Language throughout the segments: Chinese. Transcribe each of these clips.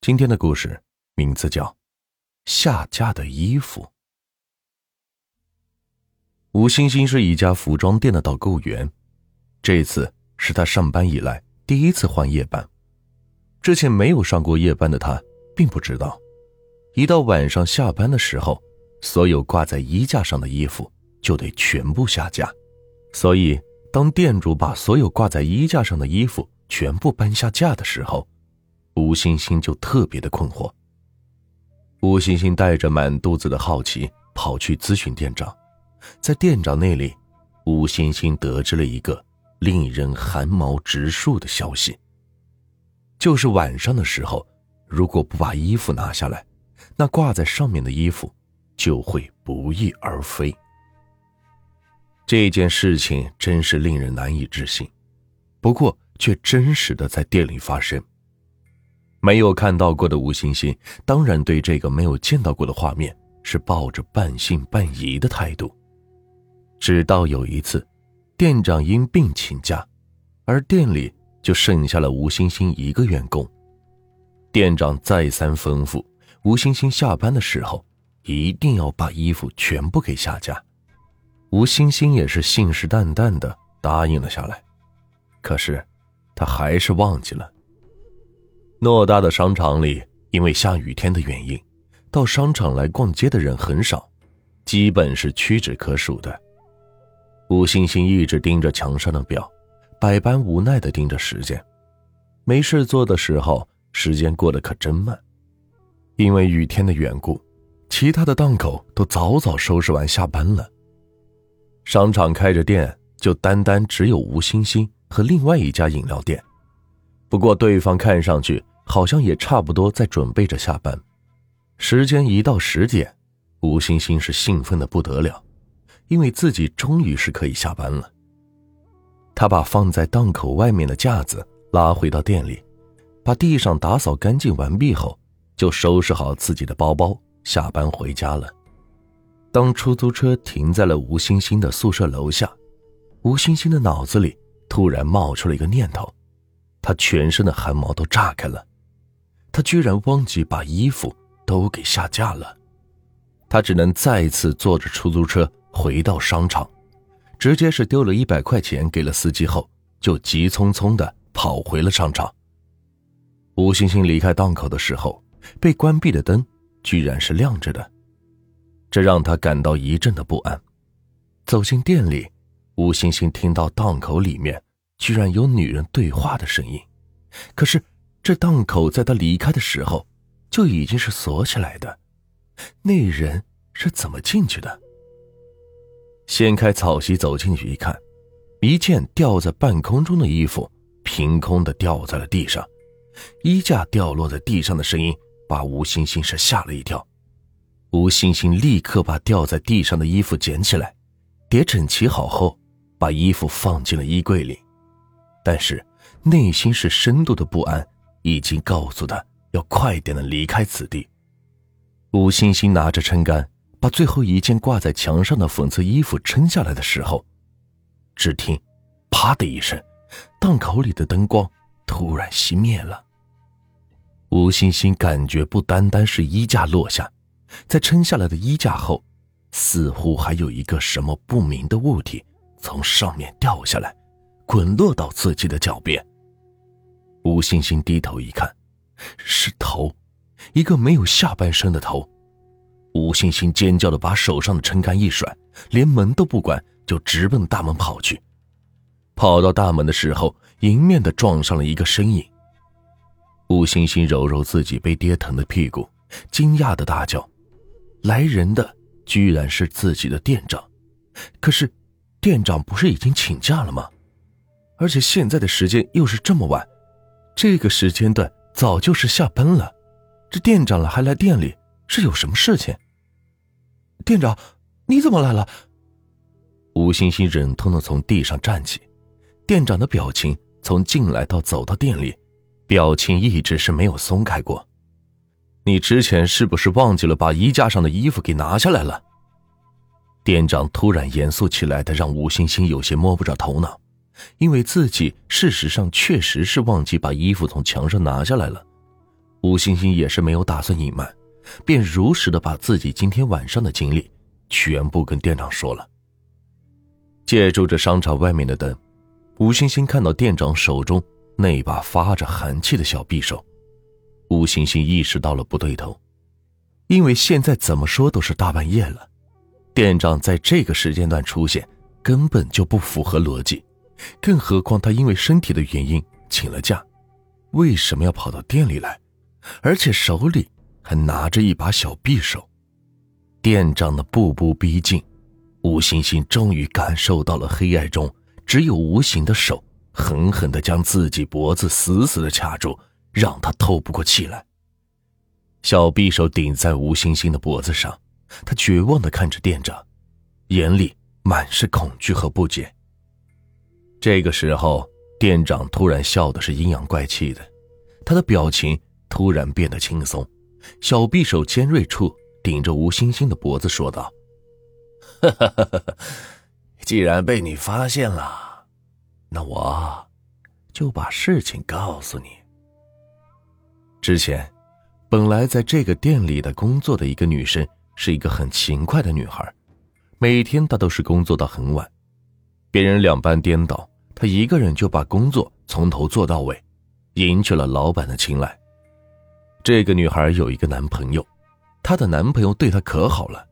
今天的故事名字叫《下架的衣服》。吴星星是一家服装店的导购员，这次是他上班以来第一次换夜班。之前没有上过夜班的他，并不知道，一到晚上下班的时候，所有挂在衣架上的衣服就得全部下架。所以，当店主把所有挂在衣架上的衣服全部搬下架的时候，吴星星就特别的困惑。吴星星带着满肚子的好奇跑去咨询店长，在店长那里，吴星星得知了一个令人汗毛直竖的消息：就是晚上的时候，如果不把衣服拿下来，那挂在上面的衣服就会不翼而飞。这件事情真是令人难以置信，不过却真实的在店里发生。没有看到过的吴欣欣，当然对这个没有见到过的画面是抱着半信半疑的态度。直到有一次，店长因病请假，而店里就剩下了吴欣欣一个员工。店长再三吩咐吴欣欣下班的时候一定要把衣服全部给下架。吴欣欣也是信誓旦旦的答应了下来，可是，他还是忘记了。偌大的商场里，因为下雨天的原因，到商场来逛街的人很少，基本是屈指可数的。吴欣欣一直盯着墙上的表，百般无奈的盯着时间。没事做的时候，时间过得可真慢。因为雨天的缘故，其他的档口都早早收拾完下班了。商场开着店，就单单只有吴欣欣和另外一家饮料店。不过对方看上去好像也差不多在准备着下班，时间一到十点，吴欣欣是兴奋的不得了，因为自己终于是可以下班了。他把放在档口外面的架子拉回到店里，把地上打扫干净完毕后，就收拾好自己的包包，下班回家了。当出租车停在了吴欣欣的宿舍楼下，吴欣欣的脑子里突然冒出了一个念头。他全身的汗毛都炸开了，他居然忘记把衣服都给下架了，他只能再次坐着出租车回到商场，直接是丢了一百块钱给了司机后，就急匆匆的跑回了商场。吴星星离开档口的时候，被关闭的灯居然是亮着的，这让他感到一阵的不安。走进店里，吴星星听到档口里面。居然有女人对话的声音，可是这档口在他离开的时候就已经是锁起来的，那人是怎么进去的？掀开草席走进去一看，一件吊在半空中的衣服凭空的掉在了地上，衣架掉落在地上的声音把吴星星是吓了一跳。吴星星立刻把掉在地上的衣服捡起来，叠整齐好后，把衣服放进了衣柜里。但是，内心是深度的不安，已经告诉他要快点的离开此地。吴欣欣拿着撑杆，把最后一件挂在墙上的粉色衣服撑下来的时候，只听“啪”的一声，档口里的灯光突然熄灭了。吴欣欣感觉不单单是衣架落下，在撑下来的衣架后，似乎还有一个什么不明的物体从上面掉下来。滚落到自己的脚边。吴欣欣低头一看，是头，一个没有下半身的头。吴欣欣尖叫的把手上的撑杆一甩，连门都不管，就直奔大门跑去。跑到大门的时候，迎面的撞上了一个身影。吴欣欣揉揉自己被跌疼的屁股，惊讶的大叫：“来人的居然是自己的店长！可是，店长不是已经请假了吗？”而且现在的时间又是这么晚，这个时间段早就是下班了。这店长了还来店里，是有什么事情？店长，你怎么来了？吴欣欣忍痛的从地上站起，店长的表情从进来到走到店里，表情一直是没有松开过。你之前是不是忘记了把衣架上的衣服给拿下来了？店长突然严肃起来的，让吴欣欣有些摸不着头脑。因为自己事实上确实是忘记把衣服从墙上拿下来了，吴星星也是没有打算隐瞒，便如实的把自己今天晚上的经历全部跟店长说了。借助着商场外面的灯，吴星星看到店长手中那把发着寒气的小匕首，吴星星意识到了不对头，因为现在怎么说都是大半夜了，店长在这个时间段出现根本就不符合逻辑，更何况他因为身体的原因请了假。为什么要跑到店里来，而且手里还拿着一把小匕首？店长的步步逼近，吴星星终于感受到了黑暗中只有无形的手狠狠地将自己脖子死死地卡住，让他透不过气来。小匕首顶在吴星星的脖子上，他绝望地看着店长，眼里满是恐惧和不解。这个时候。店长突然笑的是阴阳怪气的，他的表情突然变得轻松，小匕首尖锐处顶着吴星星的脖子说道：“哈哈哈哈既然被你发现了，那我就把事情告诉你。之前，本来在这个店里的工作的一个女生，是一个很勤快的女孩，每天她都是工作到很晚，别人两班颠倒。”她一个人就把工作从头做到尾，赢取了老板的青睐。这个女孩有一个男朋友，她的男朋友对她可好了，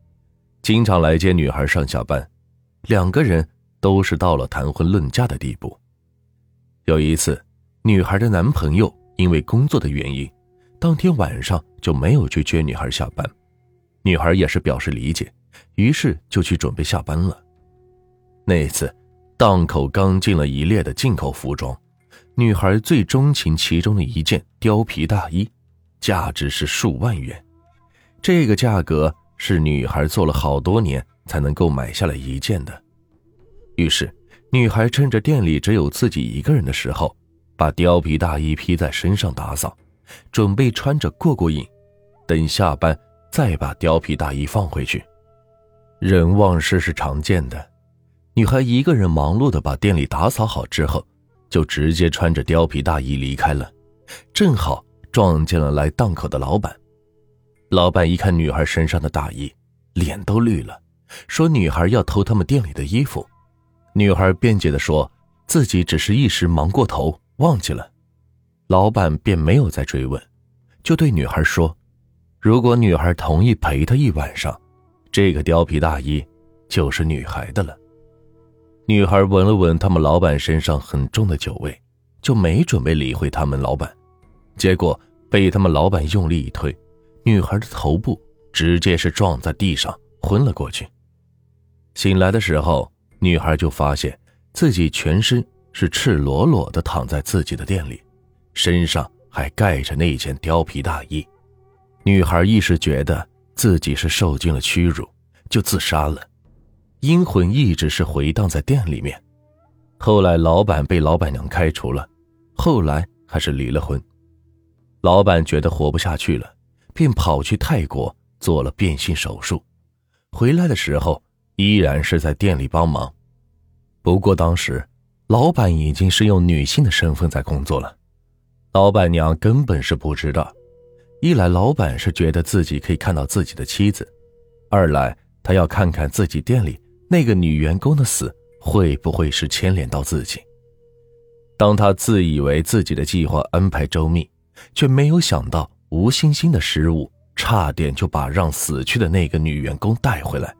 经常来接女孩上下班，两个人都是到了谈婚论嫁的地步。有一次，女孩的男朋友因为工作的原因，当天晚上就没有去接女孩下班，女孩也是表示理解，于是就去准备下班了。那一次。档口刚进了一列的进口服装，女孩最钟情其中的一件貂皮大衣，价值是数万元。这个价格是女孩做了好多年才能够买下来一件的。于是，女孩趁着店里只有自己一个人的时候，把貂皮大衣披在身上打扫，准备穿着过过瘾，等下班再把貂皮大衣放回去。人忘事是常见的。女孩一个人忙碌的把店里打扫好之后，就直接穿着貂皮大衣离开了，正好撞见了来档口的老板。老板一看女孩身上的大衣，脸都绿了，说女孩要偷他们店里的衣服。女孩辩解的说自己只是一时忙过头，忘记了。老板便没有再追问，就对女孩说：“如果女孩同意陪他一晚上，这个貂皮大衣就是女孩的了。”女孩闻了闻他们老板身上很重的酒味，就没准备理会他们老板，结果被他们老板用力一推，女孩的头部直接是撞在地上，昏了过去。醒来的时候，女孩就发现自己全身是赤裸裸的躺在自己的店里，身上还盖着那件貂皮大衣。女孩一时觉得自己是受尽了屈辱，就自杀了。阴魂一直是回荡在店里面，后来老板被老板娘开除了，后来还是离了婚。老板觉得活不下去了，便跑去泰国做了变性手术，回来的时候依然是在店里帮忙。不过当时老板已经是用女性的身份在工作了，老板娘根本是不知道。一来老板是觉得自己可以看到自己的妻子，二来他要看看自己店里。那个女员工的死会不会是牵连到自己？当他自以为自己的计划安排周密，却没有想到吴星星的失误，差点就把让死去的那个女员工带回来。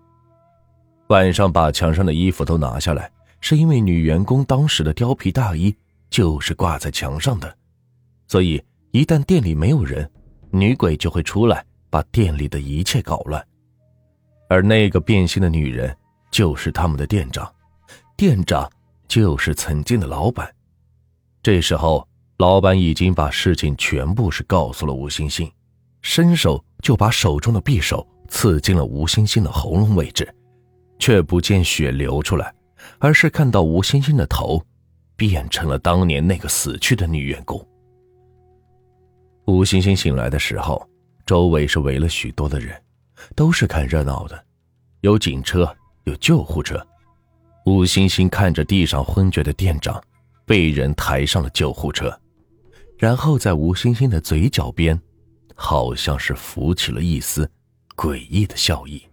晚上把墙上的衣服都拿下来，是因为女员工当时的貂皮大衣就是挂在墙上的，所以一旦店里没有人，女鬼就会出来把店里的一切搞乱。而那个变心的女人。就是他们的店长，店长就是曾经的老板。这时候，老板已经把事情全部是告诉了吴星星，伸手就把手中的匕首刺进了吴星星的喉咙位置，却不见血流出来，而是看到吴星星的头变成了当年那个死去的女员工。吴星星醒来的时候，周围是围了许多的人，都是看热闹的，有警车。有救护车，吴星星看着地上昏厥的店长，被人抬上了救护车，然后在吴星星的嘴角边好像是浮起了一丝诡异的笑意。